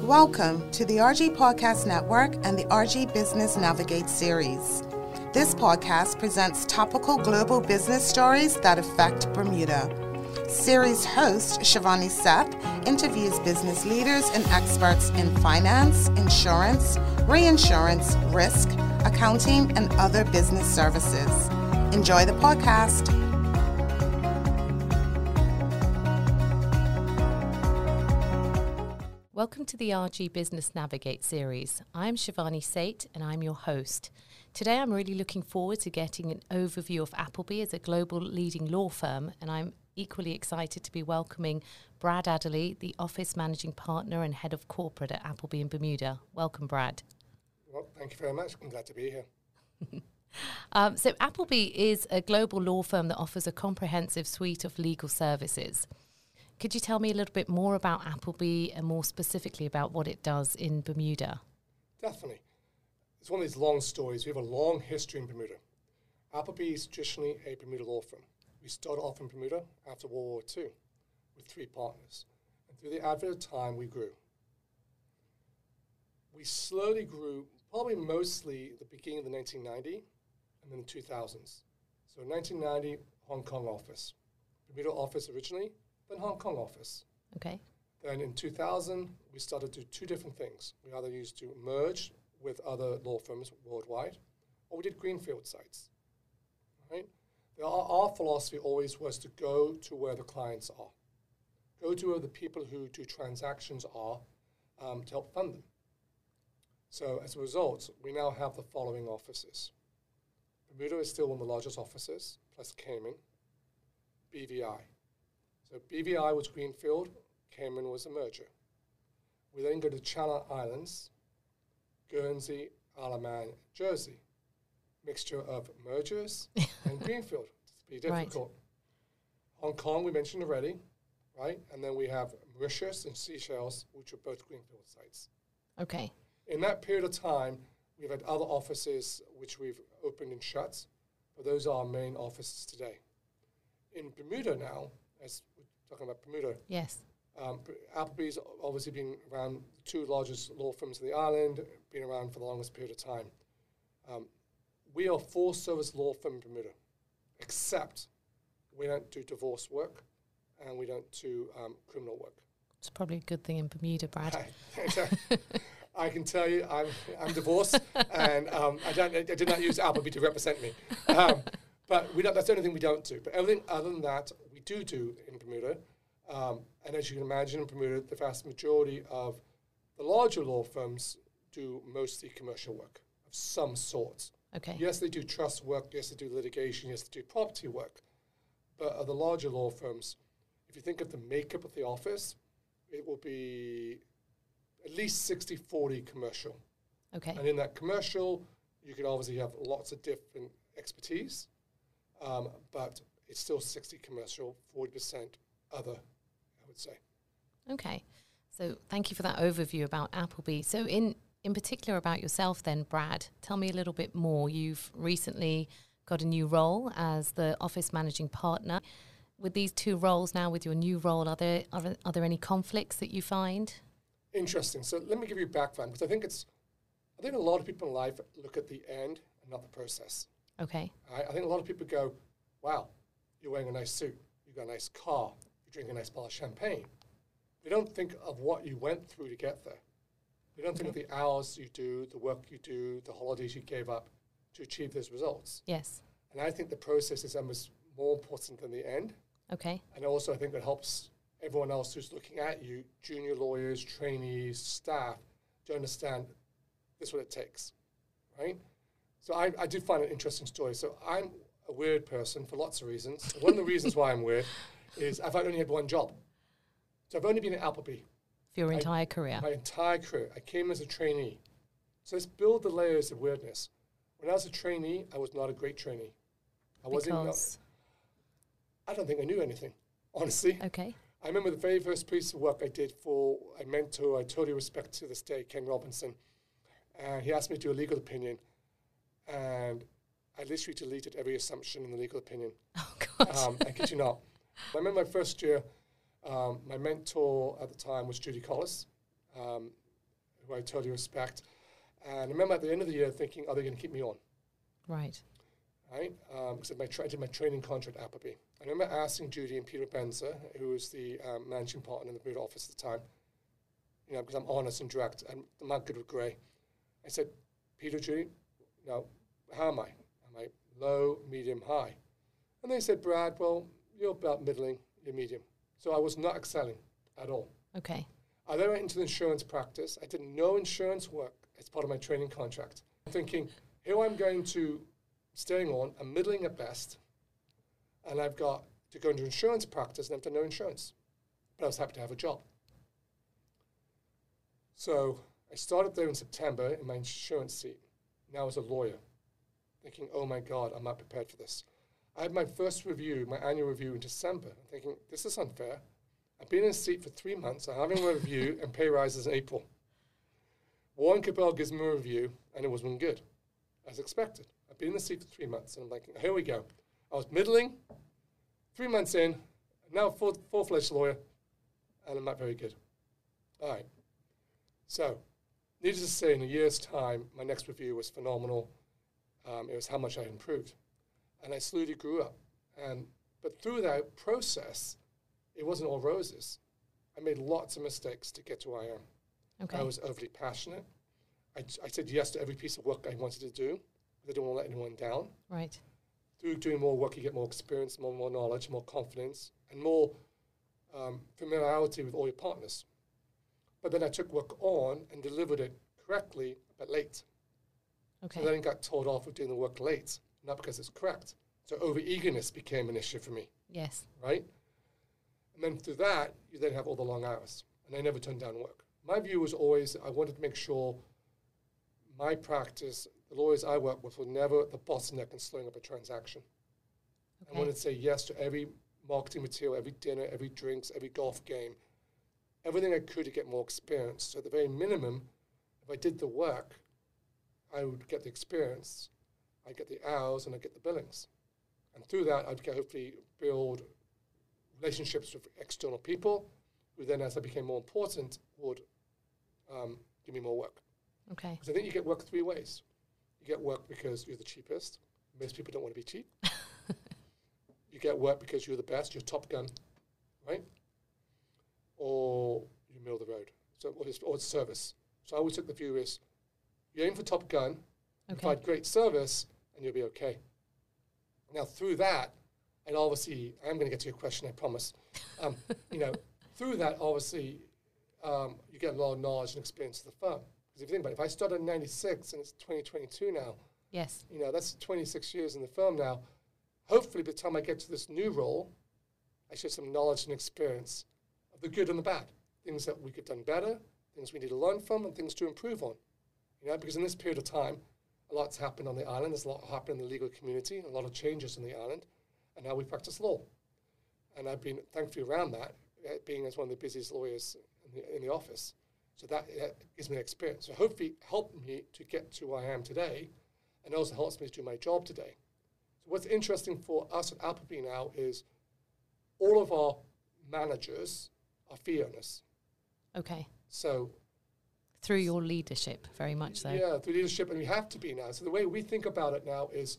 Welcome to the RG Podcast Network and the RG Business Navigate series. This podcast presents topical global business stories that affect Bermuda. Series host Shivani Seth interviews business leaders and experts in finance, insurance, reinsurance, risk, accounting, and other business services. Enjoy the podcast. Welcome to the RG Business Navigate series. I'm Shivani Seth and I'm your host. Today I'm really looking forward to getting an overview of Appleby as a global leading law firm, and I'm equally excited to be welcoming Brad Adderley, the office managing partner and head of corporate at Appleby in Bermuda. Welcome, Brad. Well, thank you very much. I'm glad to be here. um, so, Appleby is a global law firm that offers a comprehensive suite of legal services. Could you tell me a little bit more about Appleby and more specifically about what it does in Bermuda? Definitely. It's one of these long stories. We have a long history in Bermuda. Appleby is traditionally a Bermuda law firm. We started off in Bermuda after World War II with three partners. And through the advent of time, we grew. We slowly grew, probably mostly the beginning of the 1990s and then the 2000s. So 1990, Hong Kong office. Bermuda office originally, Hong Kong office. Okay. Then in 2000, we started to do two different things. We either used to merge with other law firms worldwide, or we did greenfield sites. Right? Our, our philosophy always was to go to where the clients are, go to where the people who do transactions are um, to help fund them. So as a result, we now have the following offices. Bermuda is still one of the largest offices, plus Cayman, BVI, so BVI was Greenfield, Cayman was a merger. We then go to Channel Islands, Guernsey, Isle of Man, Jersey. Mixture of mergers and Greenfield. It's pretty difficult. Right. Hong Kong, we mentioned already, right? And then we have Mauritius and Seychelles, which are both Greenfield sites. Okay. In that period of time, we've had other offices which we've opened and shut, but those are our main offices today. In Bermuda now, as talking about Bermuda. Yes. Um, Appleby's obviously been around the two largest law firms in the island, been around for the longest period of time. Um, we are full service law firm in Bermuda, except we don't do divorce work and we don't do um, criminal work. It's probably a good thing in Bermuda, Brad. I, I can tell you, I'm, I'm divorced, and um, I, don't, I did not use Appleby to represent me. Um, but we don't, that's the only thing we don't do. But everything other than that, do do in Bermuda. Um, and as you can imagine, in Bermuda, the vast majority of the larger law firms do mostly commercial work of some sort. Okay. Yes, they do trust work. Yes, they do litigation. Yes, they do property work. But of the larger law firms, if you think of the makeup of the office, it will be at least 60 40 commercial. Okay. And in that commercial, you can obviously have lots of different expertise, um, but it's still 60 commercial, 40% other, I would say. Okay. So thank you for that overview about Appleby. So in in particular about yourself then, Brad, tell me a little bit more. You've recently got a new role as the office managing partner. With these two roles now, with your new role, are there are, are there any conflicts that you find? Interesting. So let me give you background because I think it's I think a lot of people in life look at the end and not the process. Okay. I, I think a lot of people go, "Wow, you're wearing a nice suit, You've got a nice car, you drink a nice bottle of champagne. They don't think of what you went through to get there. They don't think of the hours you do, the work you do, the holidays you gave up to achieve those results. Yes. And I think the process is almost more important than the end. Okay. And also, I think it helps everyone else who's looking at you, junior lawyers, trainees, staff, to understand this is what it takes, right? So I, I do find an interesting story. So I'm a weird person for lots of reasons. One of the reasons why I'm weird is I've only had one job. So I've only been at Appleby. For your entire I, career? My entire career. I came as a trainee. So let's build the layers of weirdness. When I was a trainee, I was not a great trainee. I wasn't. Because? I don't think I knew anything, honestly. Okay. I remember the very first piece of work I did for a mentor I totally respect to this day, Ken Robinson. And he asked me to do a legal opinion. And I literally deleted every assumption in the legal opinion. Oh, God. Um, I kid you not. I remember my first year, um, my mentor at the time was Judy Collis. um, who I totally respect. And I remember at the end of the year thinking, are they going to keep me on? Right. Right? Um, because my tra- I did my training contract at Appleby. I remember asking Judy and Peter Bubenzer, who was the um, managing partner in the Bermuda office at the time, you know, because I'm honest and direct, and I'm not good with grey. I said, Peter, Judy, no, how am I? Am I low, medium, high? And they said, Brad, well, you're about middling, you're medium. So I was not excelling at all. Okay. I then went into the insurance practice. I did no insurance work as part of my training contract. I'm thinking, here I'm going to staying on, I'm middling at best, and I've got to go into insurance practice and I've done no insurance. But I was happy to have a job. So I started there in September in my insurance seat. Now as a lawyer, thinking, oh my God, I'm not prepared for this. I had my first review, my annual review in December. Thinking, this is unfair. I've been in a seat for three months. I'm having a review and pay rises in April. Warren Cabell gives me a review, and it wasn't good, as expected. I've been in the seat for three months, and I'm like, here we go. I was middling, three months in, now full, full-fledged lawyer, and I'm not very good. All right. So, needless to say, in a year's time, my next review was phenomenal. Um, it was how much I improved, and I slowly grew up. And but through that process, it wasn't all roses. I made lots of mistakes to get to where I am. Okay. I was overly passionate. I, I said yes to every piece of work I wanted to do. I didn't want to let anyone down. right. Through doing more work, you get more experience, more, more knowledge, more confidence, and more um, familiarity with all your partners. But then I took work on and delivered it correctly, but late. Okay. So then I got told off for doing the work late, not because it's correct. So over eagerness became an issue for me, yes. right? And then through that, you then have all the long hours. And I never turned down work. My view was always I wanted to make sure my practice, the lawyers I work with, were never at the bottleneck in slowing up a transaction. Okay. I wanted to say yes to every marketing material, every dinner, every drinks, every golf game, everything I could to get more experience. So at the very minimum, if I did the work, I would get the experience, I'd get the hours, and I'd get the billings. And through that, I'd get, hopefully build relationships with external people, who then, as I became more important, would um, give me more work. Okay. Because I think you get work three ways. You get work because you're the cheapest. Most people don't want to be cheap. you get work because you're the best, you're Top Gun, right? Or you middle of the road. So, or it's, or it's service. So I always took the view is you aim for Top Gun, Okay. provide great service, and you'll be okay. Now, through that, and obviously, I'm going to get to your question, I promise. Um, you know, through that, obviously, um, you get a lot of knowledge and experience of the firm. Because if you think about it, if I started in 96 and it's 2022 now, Yes. you know, that's 26 years in the firm now. Hopefully, by the time I get to this new role, I should have some knowledge and experience of the good and the bad, things that we could have done better, things we need to learn from, and things to improve on. You know, because in this period of time, a lot's happened on the island. There's a lot happened in the legal community, a lot of changes in the island, and now we practice law. And I've been thankfully around that, uh, being as one of the busiest lawyers in the, in the office. So that uh, gives me experience. So hopefully, helped me to get to where I am today, and also helps me to do my job today. So what's interesting for us at Appleby now is all of our managers are fee earners. Okay. So Through your leadership, very much so. Yeah, through leadership, and we have to be now. So the way we think about it now is,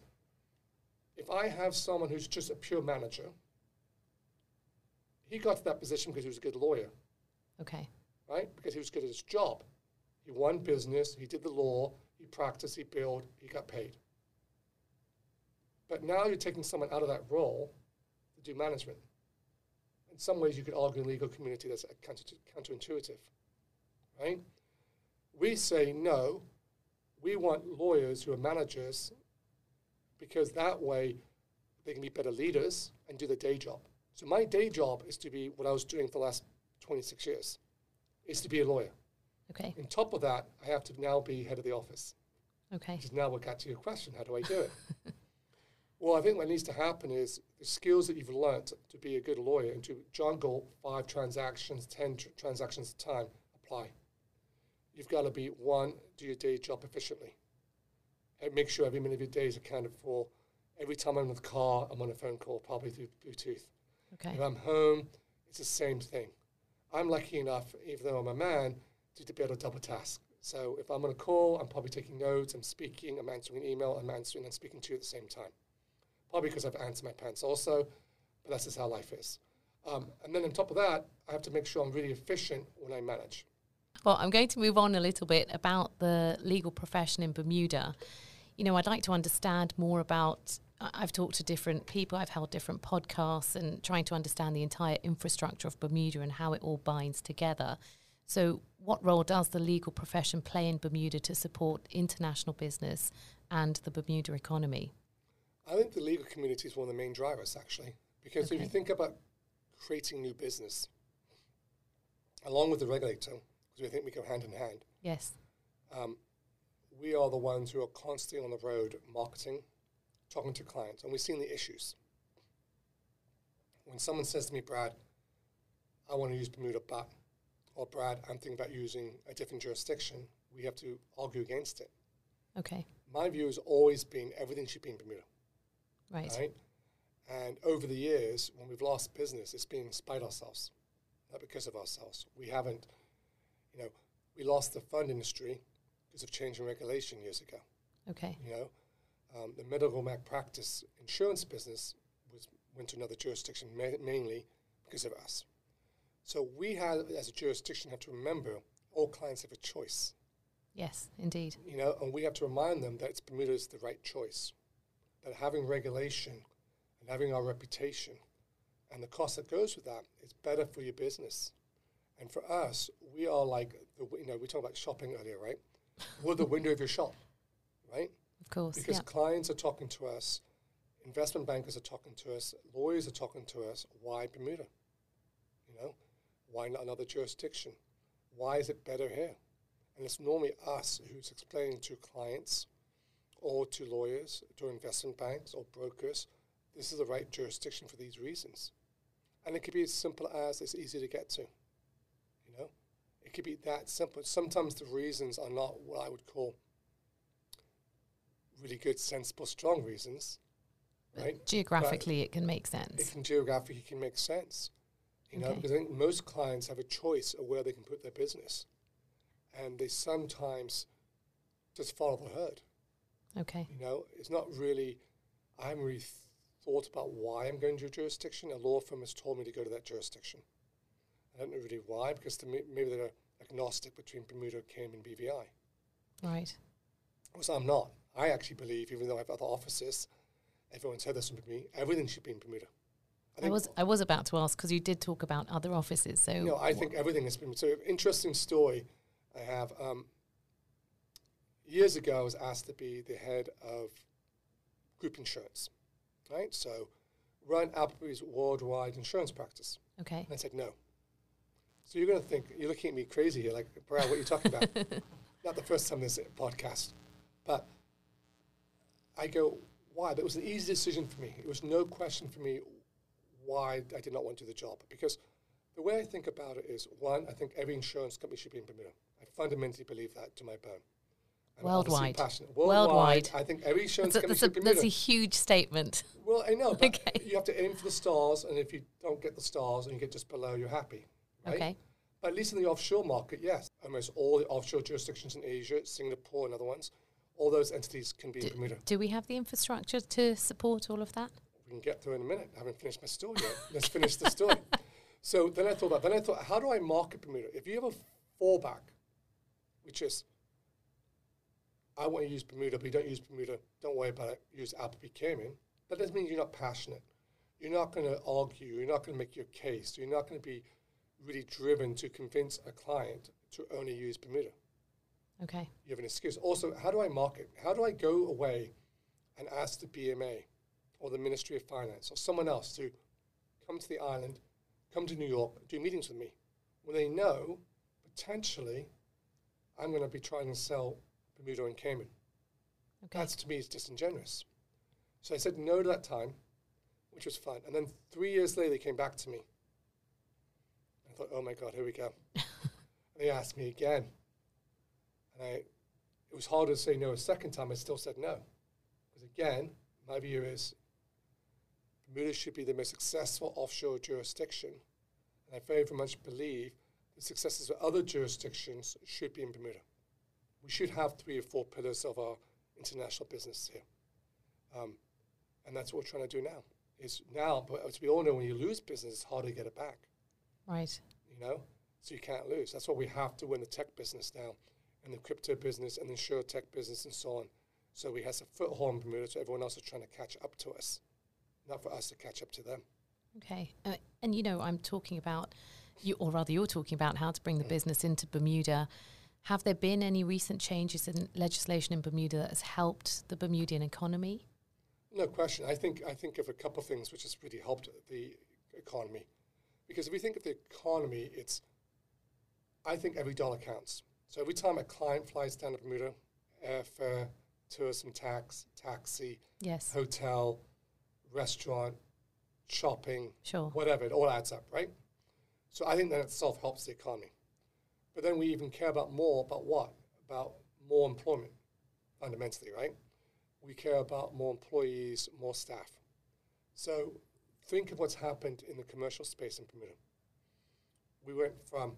if I have someone who's just a pure manager, he got to that position because he was a good lawyer, Okay. right? Because he was good at his job. He won business, he did the law, he practiced, he billed, he got paid. But now you're taking someone out of that role to do management. In some ways, you could argue in the legal community that's counter, counterintuitive, right? We say no, we want lawyers who are managers because that way they can be better leaders and do the day job. So my day job is to be what I was doing for the last 26 years, is to be a lawyer. Okay. On top of that, I have to now be head of the office. Okay. Which is now what got to your question, how do I do it? well, I think what needs to happen is the skills that you've learnt to be a good lawyer and to juggle five transactions, 10 tr- transactions at a time apply. You've got to be one, do your day job efficiently. And make sure every minute of your day is accounted for. Every time I'm in the car, I'm on a phone call, probably through Bluetooth. Okay. If I'm home, it's the same thing. I'm lucky enough, even though I'm a man, to be able to double task. So if I'm on a call, I'm probably taking notes, I'm speaking, I'm answering an email, I'm answering and speaking to you at the same time. Probably because I've answered my pants also, but that's just how life is. Um, and then on top of that, I have to make sure I'm really efficient when I manage. Well, I'm going to move on a little bit about the legal profession in Bermuda. You know, I'd like to understand more about. I've talked to different people, I've held different podcasts and trying to understand the entire infrastructure of Bermuda and how it all binds together. So, what role does the legal profession play in Bermuda to support international business and the Bermuda economy? I think the legal community is one of the main drivers, actually, because Okay. if you think about creating new business, along with the regulator, because we think we go hand in hand, Yes. um, we are the ones who are constantly on the road marketing, talking to clients, and we've seen the issues. When someone says to me, Brad, I want to use Bermuda, but, or Brad, I'm thinking about using a different jurisdiction, we have to argue against it. Okay. My view has always been everything should be in Bermuda, Right. right? And over the years, when we've lost business, it's been spite ourselves, not because of ourselves. We haven't, you know, we lost the fund industry because of changing regulation years ago. Okay. You know, um, the medical malpractice insurance business was went to another jurisdiction ma- mainly because of us. So we have, as a jurisdiction, have to remember all clients have a choice. Yes, indeed. You know, and we have to remind them that it's Bermuda is the right choice. That having regulation and having our reputation and the cost that goes with that is better for your business. And for us, we are like the you know we talked about shopping earlier, right? We're the window of your shop, right? Of course. Because yeah. clients are talking to us, investment bankers are talking to us, lawyers are talking to us. Why Bermuda? You know, why not another jurisdiction? Why is it better here? And it's normally us who's explaining to clients or to lawyers, to investment banks or brokers, this is the right jurisdiction for these reasons. And it could be as simple as it's easy to get to. It could be that simple. Sometimes the reasons are not what I would call really good, sensible, strong reasons, But right? Geographically, it can make sense. It can geographically can make sense, you know, Okay. because I think most clients have a choice of where they can put their business, and they sometimes just follow the herd. Okay. You know, it's not really. I haven't really thought about why I'm going to a jurisdiction. A law firm has told me to go to that jurisdiction. I don't know really why, because to me, maybe they're agnostic between Bermuda, Cayman, and BVI. Right. Whereas I'm not. I actually believe, even though I have other offices, everyone's heard this from me, everything should be in Bermuda. I was I was about to ask because you did talk about other offices. So No, I think everything has been. So, interesting story I have. Um, years ago, I was asked to be the head of group insurance, right? So, run Appleby's worldwide insurance practice. okay. And I said no. So, you're going to think, you're looking at me crazy here, like, Brad, what are you talking about? Not the first time this podcast. But I go, why? But it was an easy decision for me. It was no question for me why I did not want to do the job. Because the way I think about it is one, I think every insurance company should be in Bermuda. I fundamentally believe that to my bone. I'm Worldwide. passionate. Worldwide. I think every insurance That's a, company that's, a, should be in that's a huge statement. Well, I know, but Okay. you have to aim for the stars, and if you don't get the stars and you get just below, you're happy. Right? Okay. But at least in the offshore market, yes. Almost all the offshore jurisdictions in Asia, Singapore and other ones, all those entities can be in Bermuda. Do we have the infrastructure to support all of that? We can get through in a minute. I haven't finished my story yet. Let's finish the story. So then I thought about then I thought, how do I market Bermuda? If you have a fallback, which is I want to use Bermuda, but you don't use Bermuda, don't worry about it, use Appleby Cayman. That doesn't mean you're not passionate. You're not going to argue, you're not going to make your case, you're not going to be really driven to convince a client to only use Bermuda. Okay. You have an excuse. Also, how do I market? How do I go away and ask the BMA or the Ministry of Finance or someone else to come to the island, come to New York, do meetings with me when they know potentially I'm going to be trying to sell Bermuda and Cayman? Okay. That's to me is disingenuous. So I said no to that time, which was fine. And then three years later, they came back to me. I thought, oh my God, here we go. and they asked me again. And I, it was harder to say no a second time. I still said no. Because again, my view is Bermuda should be the most successful offshore jurisdiction. And I very very much believe the successes of other jurisdictions should be in Bermuda. We should have three or four pillars of our international business here. Um, and that's what we're trying to do now. Is now, but as we all know, when you lose business, it's hard to get it back. Right. You know, so you can't lose. That's why we have to win the tech business now, and the crypto business, and the insure tech business, and so on. So we have a foothold in Bermuda, so everyone else is trying to catch up to us, not for us to catch up to them. Okay. Uh, and you know, I'm talking about you, or rather, you're talking about how to bring the business into Bermuda. Have there been any recent changes in legislation in Bermuda that has helped the Bermudian economy? No question. I think I think of a couple of things which has really helped the economy, because if we think of the economy, it's I think every dollar counts. So every time a client flies down to Bermuda, airfare, tourism tax, taxi, Yes. hotel, restaurant, shopping, Sure. whatever, it all adds up, right? So I think that itself helps the economy. But then we even care about more about what? About more employment, fundamentally, right? We care about more employees, more staff. So think of what's happened in the commercial space in Bermuda. We went from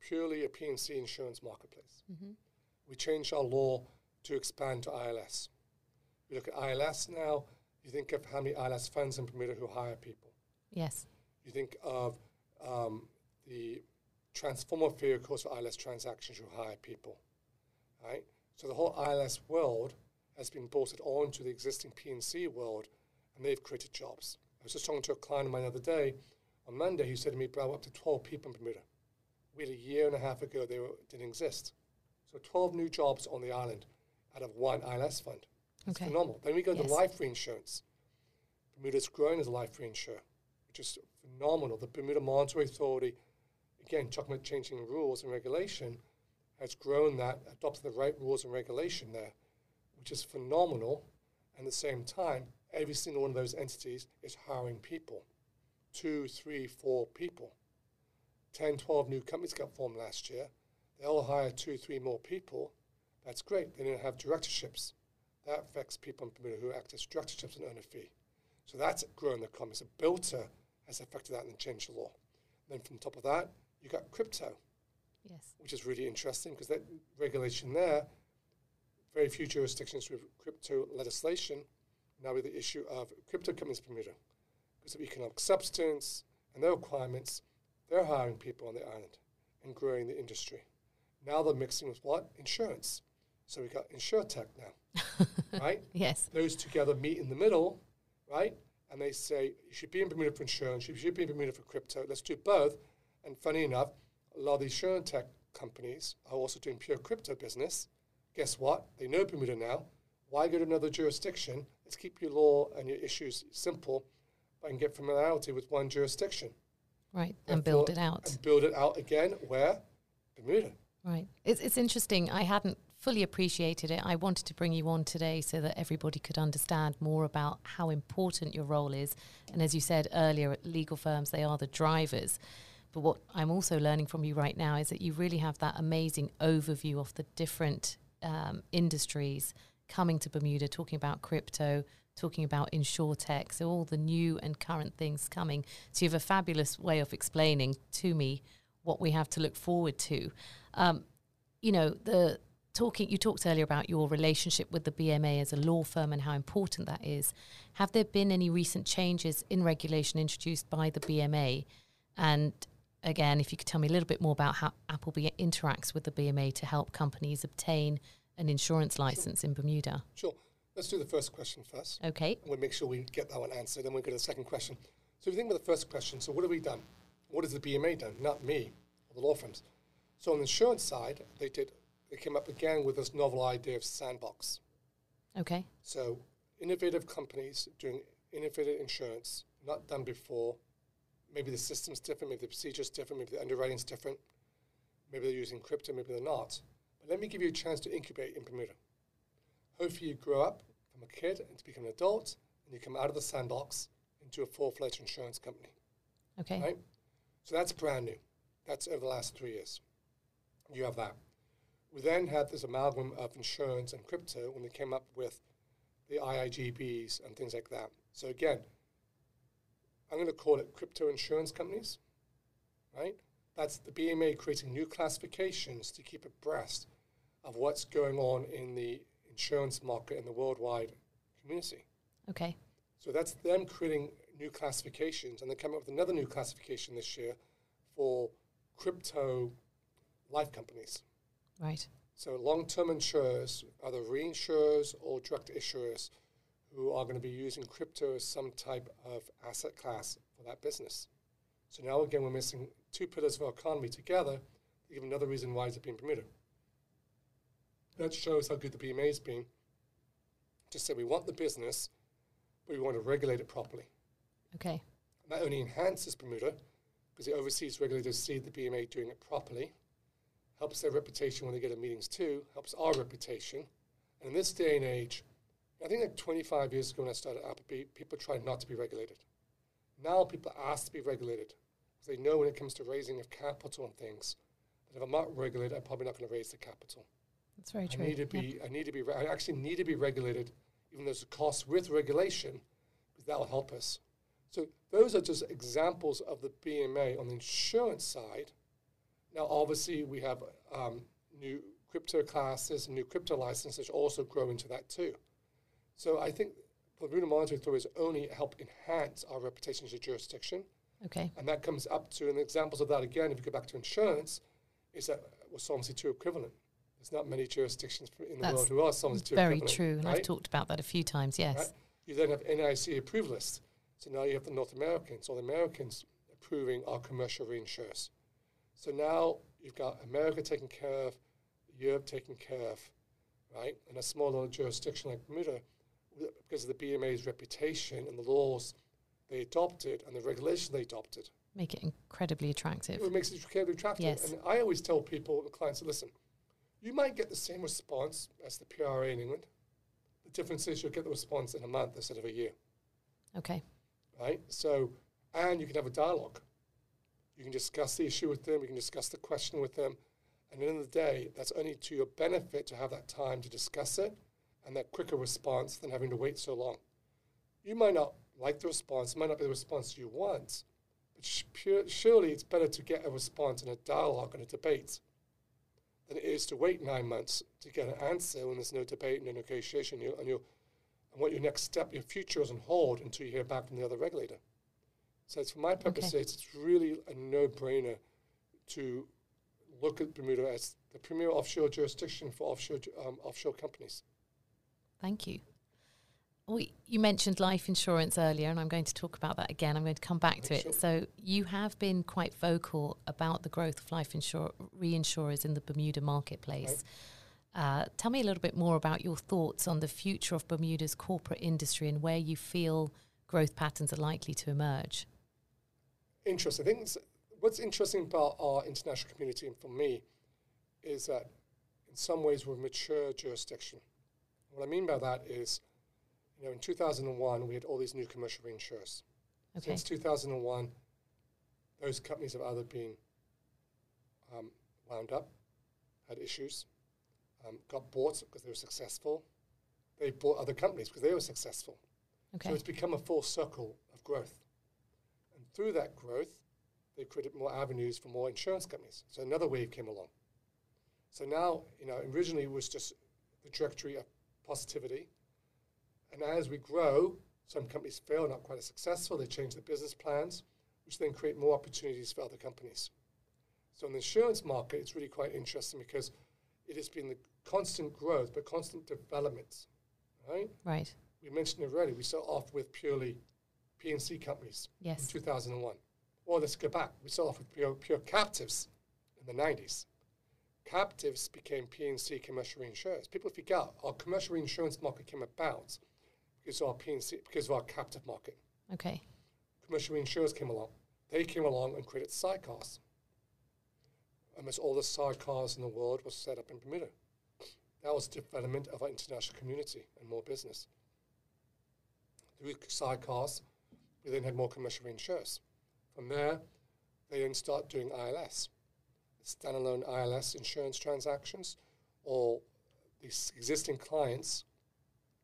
purely a P&C insurance marketplace. Mhm. We changed our law to expand to ILS. We look at ILS now, you think of how many ILS funds in Bermuda who hire people. Yes. You think of um, the transformer vehicles for ILS transactions who hire people, right? So the whole ILS world has been bolted onto the existing P&C world, and they've created jobs. I was just talking to a client of mine the other day on Monday who said to me, bro, up to 12 people in Bermuda. We had a year and a half ago, they were, didn't exist. So 12 new jobs on the island out of one ILS fund. It's Okay. phenomenal. Then we go to Yes. life reinsurance. Bermuda's growing as a life reinsurer, which is phenomenal. The Bermuda Monetary Authority, again, talking about changing rules and regulation, has grown that, adopted the right rules and regulation there, which is phenomenal. And at the same time, every single one of those entities is hiring people two, three, four people. 10, 12 new companies got formed last year. They all hire two, three more people. That's great. They didn't have directorships. That affects people in Bermuda who act as directorships and earn a fee. So that's grown the economy. So BILTIR has affected that and changed the law. And then from top of that, you got crypto, Yes. which is really interesting because that regulation there, very few jurisdictions with crypto legislation. Now with the issue of crypto companies Bermuda, because of economic substance and their requirements, they're hiring people on the island and growing the industry. Now they're mixing with what? Insurance. So we got InsurTech now, right? Yes. Those together meet in the middle, right? And they say, you should be in Bermuda for insurance, you should be in Bermuda for crypto, let's do both. And funny enough, a lot of the insurance tech companies are also doing pure crypto business. Guess what? They know Bermuda now. Why go to another jurisdiction? Let's keep your law and your issues simple, and get familiarity with one jurisdiction. Right. And Therefore- build it out. And build it out again. Where? Bermuda. Right. It's, it's interesting. I hadn't fully appreciated it. I wanted to bring you on today so that everybody could understand more about how important your role is. And as you said earlier, at legal firms, they are the drivers. But what I'm also learning from you right now is that you really have that amazing overview of the different um, industries coming to Bermuda, talking about crypto, talking about insurtech, so all the new and current things coming. So you have a fabulous way of explaining to me what we have to look forward to. Um, you know, the talking you talked earlier about your relationship with the BMA as a law firm and how important that is. Have there been any recent changes in regulation introduced by the BMA? And again, if you could tell me a little bit more about how Appleby interacts with the BMA to help companies obtain an insurance license in Bermuda. Sure. Let's do the first question first. Okay. we'll make sure we get that one answered. Then we'll go to the second question. So if you think about the first question, so what have we done? What has the BMA done? Not me, or the law firms. So on the insurance side, they did. They came up again with this novel idea of sandbox. Okay. So innovative companies doing innovative insurance, not done before. Maybe the system's different, maybe the procedure's different, maybe the underwriting's different. Maybe they're using crypto, maybe they're not. Let me give you a chance to incubate in Bermuda. Hopefully you grow up from a kid and to become an adult, and you come out of the sandbox into a full-fledged insurance company, Okay. right? So that's brand new. That's over the last three years. You have that. We then had this amalgam of insurance and crypto when they came up with the IIGBs and things like that. So again, I'm going to call it crypto insurance companies, right? that's the BMA creating new classifications to keep abreast of what's going on in the insurance market in the worldwide community. Okay. So that's them creating new classifications, and they come up with another new classification this year for crypto life companies. Right. So long-term insurers, either reinsurers or direct issuers, who are going to be using crypto as some type of asset class for that business. So now again, we're missing two pillars of our economy together. To give another reason why it's being permitted. That shows how good the BMA has been. To say we want the business, but we want to regulate it properly. Okay. And that only enhances Bermuda because the overseas regulators see the BMA doing it properly, helps their reputation when they get to meetings too, helps our reputation. And in this day and age, I think like 25 years ago when I started Appleby, people tried not to be regulated. Now people ask to be regulated because they know when it comes to raising of capital and things that if I'm not regulated, I'm probably not going to raise the capital. That's very true. I need to Yeah. be. I need to be. I actually need to be regulated, even though there's a cost with regulation, because that will help us. So those are just examples of the BMA on the insurance side. Now, obviously, we have um, new crypto classes, new crypto licenses also grow into that too. So I think the Bermuda Monetary Authority has only help enhance our reputation as a jurisdiction. Okay. And that comes up to, and examples of that again, if you go back to insurance, is that was Solvency II equivalent. There's not many jurisdictions in the That's world who are Solvency Very equivalent. true. And I've talked about that a few times. Yes. Right? You then have NAIC approval list. So now you have the North Americans or the Americans approving our commercial reinsurers. So now you've got America taken care of, Europe taken care of, right? And a small little jurisdiction like Bermuda, because of the BMA's reputation and the laws they adopted and the regulations they adopted, Make it incredibly attractive. it makes it incredibly attractive. Yes. And I always tell people, clients, listen, you might get the same response as the PRA in England. The difference is you'll get the response in a month instead of a year, Okay. right? So, and you can have a dialogue. You can discuss the issue with them. You can discuss the question with them. And at the end of the day, that's only to your benefit to have that time to discuss it and that quicker response than having to wait so long. You might not like the response, it might not be the response you want, but sh- pure, surely it's better to get a response in a dialogue and a debate than it is to wait nine months to get an answer when there's no debate, no negotiation, you, and, you, and what your next step, your future is on hold until you hear back from the other regulator. So, it's, for my purposes, it's really a no-brainer to look at Bermuda as the premier offshore jurisdiction for offshore um, offshore companies. Thank you. We, you mentioned life insurance earlier, and I'm going to talk about that again. I'm going to come back to it. So, you have been quite vocal about the growth of life insur- reinsurers in the Bermuda marketplace. Uh, tell me a little bit more about your thoughts on the future of Bermuda's corporate industry and where you feel growth patterns are likely to emerge. Interesting. I think what's interesting about our international community, and for me, is that in some ways we're a mature jurisdiction. What I mean by that is, you know, in 2001 we had all these new commercial reinsurers. Okay. Since 2001, those companies have either been um, wound up, had issues, um, got bought because they were successful. They bought other companies because they were successful. Okay. So it's become a full circle of growth. And through that growth, they created more avenues for more insurance companies. So another wave came along. So now, you know, originally it was just the trajectory of positivity. And as we grow, some companies fail, not quite as successful. They change their business plans, which then create more opportunities for other companies. So in the insurance market, it's really quite interesting because it has been the constant growth, but constant development, right? Right. we mentioned it already, we start off with purely P&C companies in Yes. 2001. Or let's go back. We started off with pure, pure captives in the 90s. Captives became P&C commercial reinsurers. People forget our commercial reinsurance market came about because of our P&C, because of our captive market. Okay. Commercial reinsurers came along. They came along and created sidecars. Almost all the sidecars in the world was set up in Bermuda. That was development of our international community and more business. Through sidecars, we then had more commercial reinsurers. From there, they then start doing ILS, standalone ILS insurance transactions, or these existing clients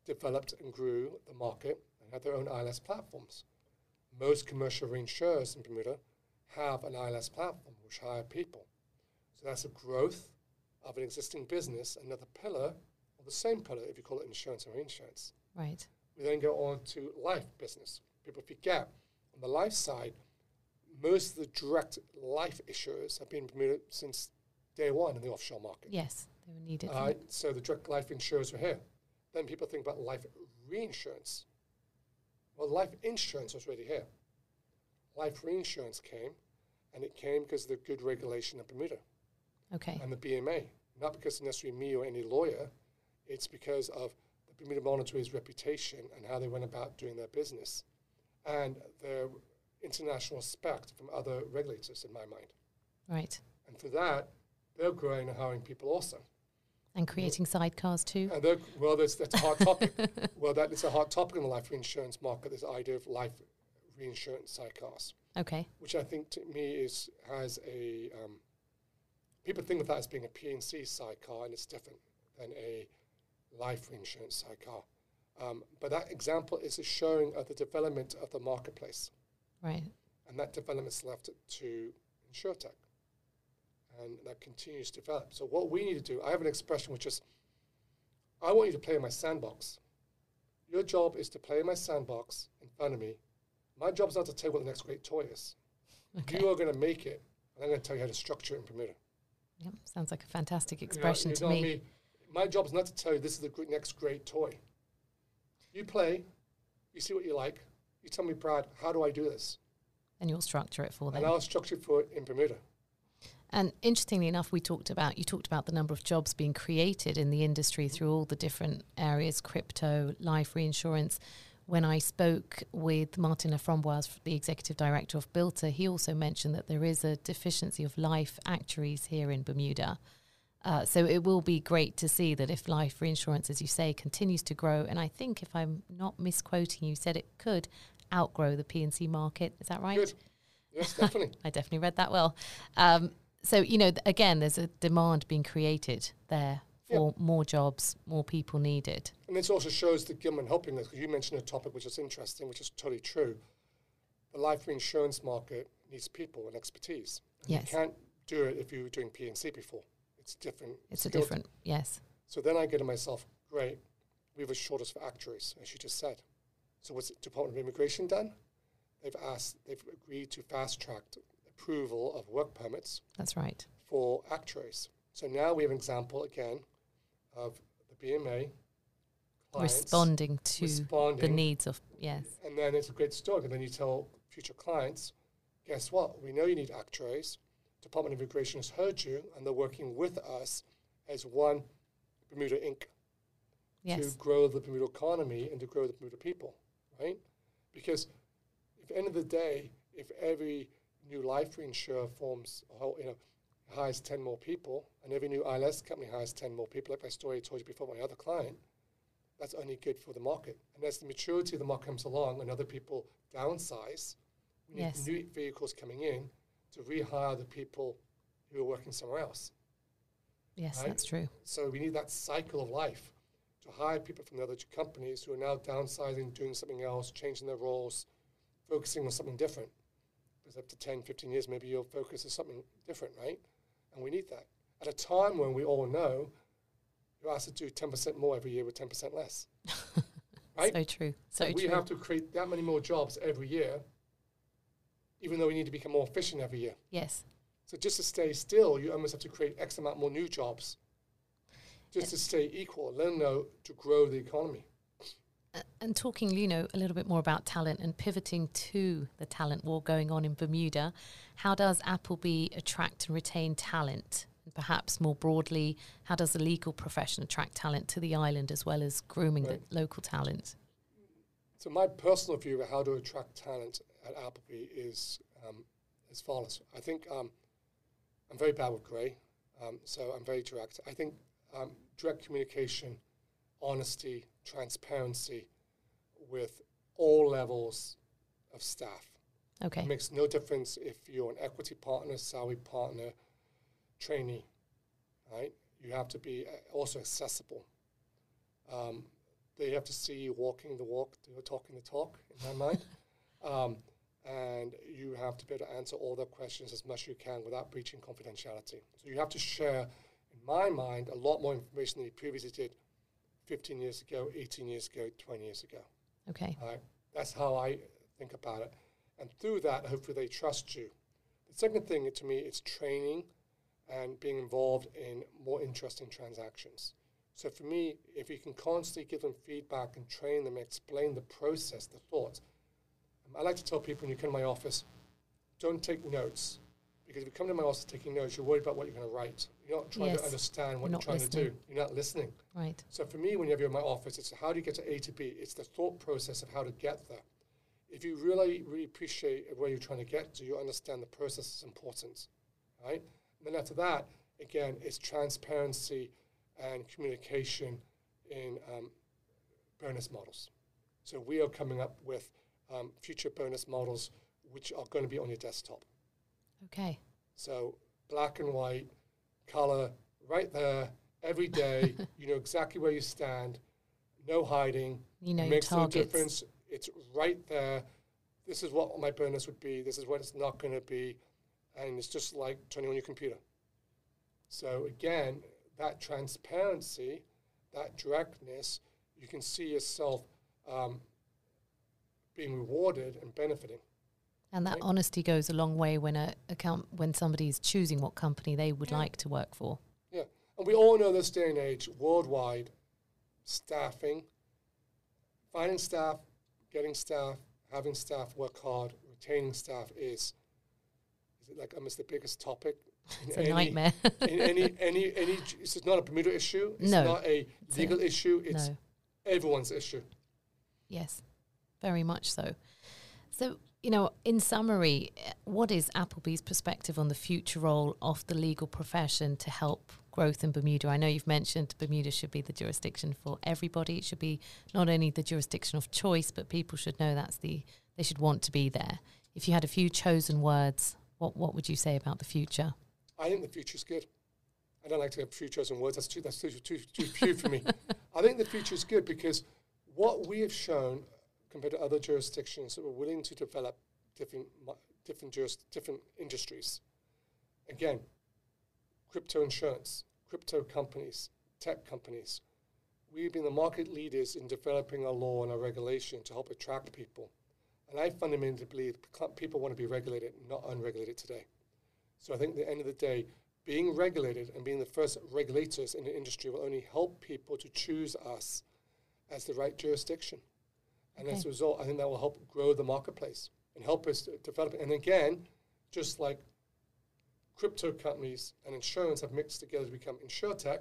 developed and grew the market and had their own ILS platforms. Most commercial reinsurers in Bermuda have an ILS platform which hire people. So that's a growth of an existing business, another pillar, or the same pillar if you call it insurance or reinsurance. Right. We then go on to life business. People forget on the life side, most of the direct life issuers have been Bermuda since day one in the offshore market. Yes, they were needed. All right, so the direct life insurers were here. Then people think about life reinsurance. Well, life insurance was already here. Life reinsurance came, and it came because of the good regulation of Bermuda Okay. and the BMA, not because necessarily me or any lawyer. It's because of the Bermuda Monetary's reputation and how they went about doing their business, and their international respect from other regulators, in my mind. Right. And for that, they're growing and hiring people also. And creating sidecars too. And well, that's, that's a hot topic. well, that is a hot topic in the life reinsurance market. This idea of life reinsurance sidecars, Okay. which I think to me is has a um, people think of that as being a P&C sidecar, and it's different than a life reinsurance sidecar. Um, but that example is a showing of the development of the marketplace, Right. and that development's left to InsurTech, and that continues to develop. So what we need to do, I have an expression which is, I want you to play in my sandbox. Your job is to play in my sandbox in front of me. My job is not to tell you what the next great toy is. Okay. You are going to make it, and I'm going to tell you how to structure it in Bermuda. Yep. Sounds like a fantastic You know- expression you to know me. My job is not to tell you this is the gr- next great toy. You play, you see what you like. You tell me, Brad, how do I do this? And you'll structure it for them. And I'll structure it for it in Bermuda. And interestingly enough, we talked about you talked about the number of jobs being created in the industry through all the different areas, crypto, life reinsurance. When I spoke with Martin Laframboise, the executive director of BILTIR, he also mentioned that there is a deficiency of life actuaries here in Bermuda. Uh, so it will be great to see that if life reinsurance, as you say, continues to grow, and I think if I'm not misquoting, you said it could outgrow the P&C market. Is that right? Good. Yes, definitely. I definitely read that well. Um, so you know, again, there's a demand being created there Yeah. for more jobs, more people needed. And this also shows the government helping us, because you mentioned a topic which is interesting, which is totally true. The life reinsurance market needs people and expertise. And Yes. You can't do it if you were doing P&C before. It's different. It's a different, yes, So then I get to myself, great, we have a shortage for actuaries, as you just said. So what's the Department of Immigration done? They've asked, they've agreed to fast track approval of work permits that's right. for actuaries. So now we have an example again of the BMA Responding to the needs of yes, and then it's a great story. And then you tell future clients, guess what? We know you need actuaries. Department of Immigration has heard you, and they're working with us as one Bermuda Inc. yes, to grow the Bermuda economy and to grow the Bermuda people, right? Because at the end of the day, if every new life reinsurer forms, a whole, you know, hires 10 more people, and every new ILS company hires 10 more people, like my story I told you before, my other client, that's only good for the market. And as the maturity of the market comes along and other people downsize, we need Yes. new vehicles coming in to rehire the people who are working somewhere else. yes, right? that's true. So we need that cycle of life to hire people from the other two companies who are now downsizing, doing something else, changing their roles, focusing on something different. Because up to 10, 15 years, maybe your focus is something different, right? And we need that. At a time when we all know you're asked to do 10% more every year with 10% less. right? So true. So we true. have to create that many more jobs every year, even though we need to become more efficient every year. yes. So just to stay still, you almost have to create X amount more new jobs just to stay equal, let alone to grow the economy. And talking, you know, a little bit more about talent and pivoting to the talent war going on in Bermuda, how does Appleby attract and retain talent? And perhaps more broadly, how does the legal profession attract talent to the island as well as grooming Right. the local talent? So my personal view of how to attract talent at Appleby is um, as follows. I think um, I'm very bad with grey, um, so I'm very direct. I think um, direct communication, honesty, transparency with all levels of staff. Okay. It makes no difference if you're an equity partner, salary partner, trainee, right? You have to be uh, also accessible. Um, they have to see you walking the walk, talking the talk, in my mind. Um, and you have to be able to answer all their questions as much as you can without breaching confidentiality. So you have to share, in my mind, a lot more information than you previously did 15 years ago, 18 years ago, 20 years ago. Okay. All right? That's how I think about it. And through that, hopefully they trust you. The second thing to me is training and being involved in more interesting transactions. So for me, if you can constantly give them feedback and train them, explain the process, the thoughts. I like to tell people when you come to my office, don't take notes. Because if you come to my office taking notes, you're worried about what you're going to write. You're not trying Yes. to understand what You're you're, trying to do. You're not listening. Right. So for me, whenever you're in my office, it's how do you get to A to B? It's the thought process of how to get there. If you really, really appreciate where you're trying to get to, you understand the process is important, right? And then after that, again, it's transparency and communication in um, bonus models. So we are coming up with um, future bonus models which are going to be on your desktop. Okay. So black and white, color, right there, every day. you know exactly where you stand. No hiding. You know it your makes no difference. It's right there. This is what my bonus would be. This is what it's not going to be, and it's just like turning on your computer. So again, that transparency, that directness, you can see yourself um, being rewarded and benefiting. And that honesty goes a long way when a account when somebody's choosing what company they would Yeah. like to work for. Yeah, and we all know this day and age, worldwide, staffing, finding staff, getting staff, having staff work hard, retaining staff is, is it like almost the biggest topic? in It's a any- nightmare. in any any any, this not a Bermuda issue. It's No, not a it's a- legal issue. It's no. everyone's issue. Yes, very much so. So, you know, in summary, what is Appleby's perspective on the future role of the legal profession to help growth in Bermuda? I know you've mentioned Bermuda should be the jurisdiction for everybody. It should be not only the jurisdiction of choice, but people should know that's the they should want to be there. If you had a few chosen words, what what would you say about the future? I think the future is good. I don't like to have few chosen words. That's too, that's too, too, too few for me. I think the future is good because what we have shown compared to other jurisdictions that were willing to develop different, different, juris, different industries. Again, crypto insurance, crypto companies, tech companies. We've been the market leaders in developing our law and our regulation to help attract people. And I fundamentally believe people want to be regulated, not unregulated today. So I think at the end of the day, being regulated and being the first regulators in the industry will only help people to choose us as the right jurisdiction. And as a result, I think that will help grow the marketplace and help us to develop it. And again, just like crypto companies and insurance have mixed together to become insurtech,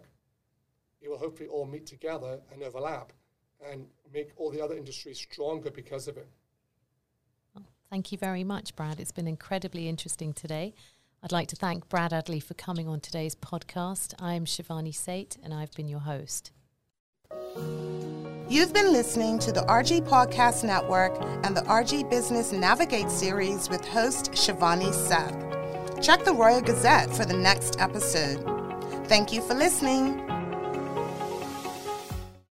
it will hopefully all meet together and overlap and make all the other industries stronger because of it. Thank you very much, Brad. It's been incredibly interesting today. I'd like to thank Brad Adderley for coming on today's podcast. I'm Shivani Seth, and I've been your host. You've been listening to the RG Podcast Network and the RG Business Navigate series with host Shivani Seth. Check the Royal Gazette for the next episode. Thank you for listening.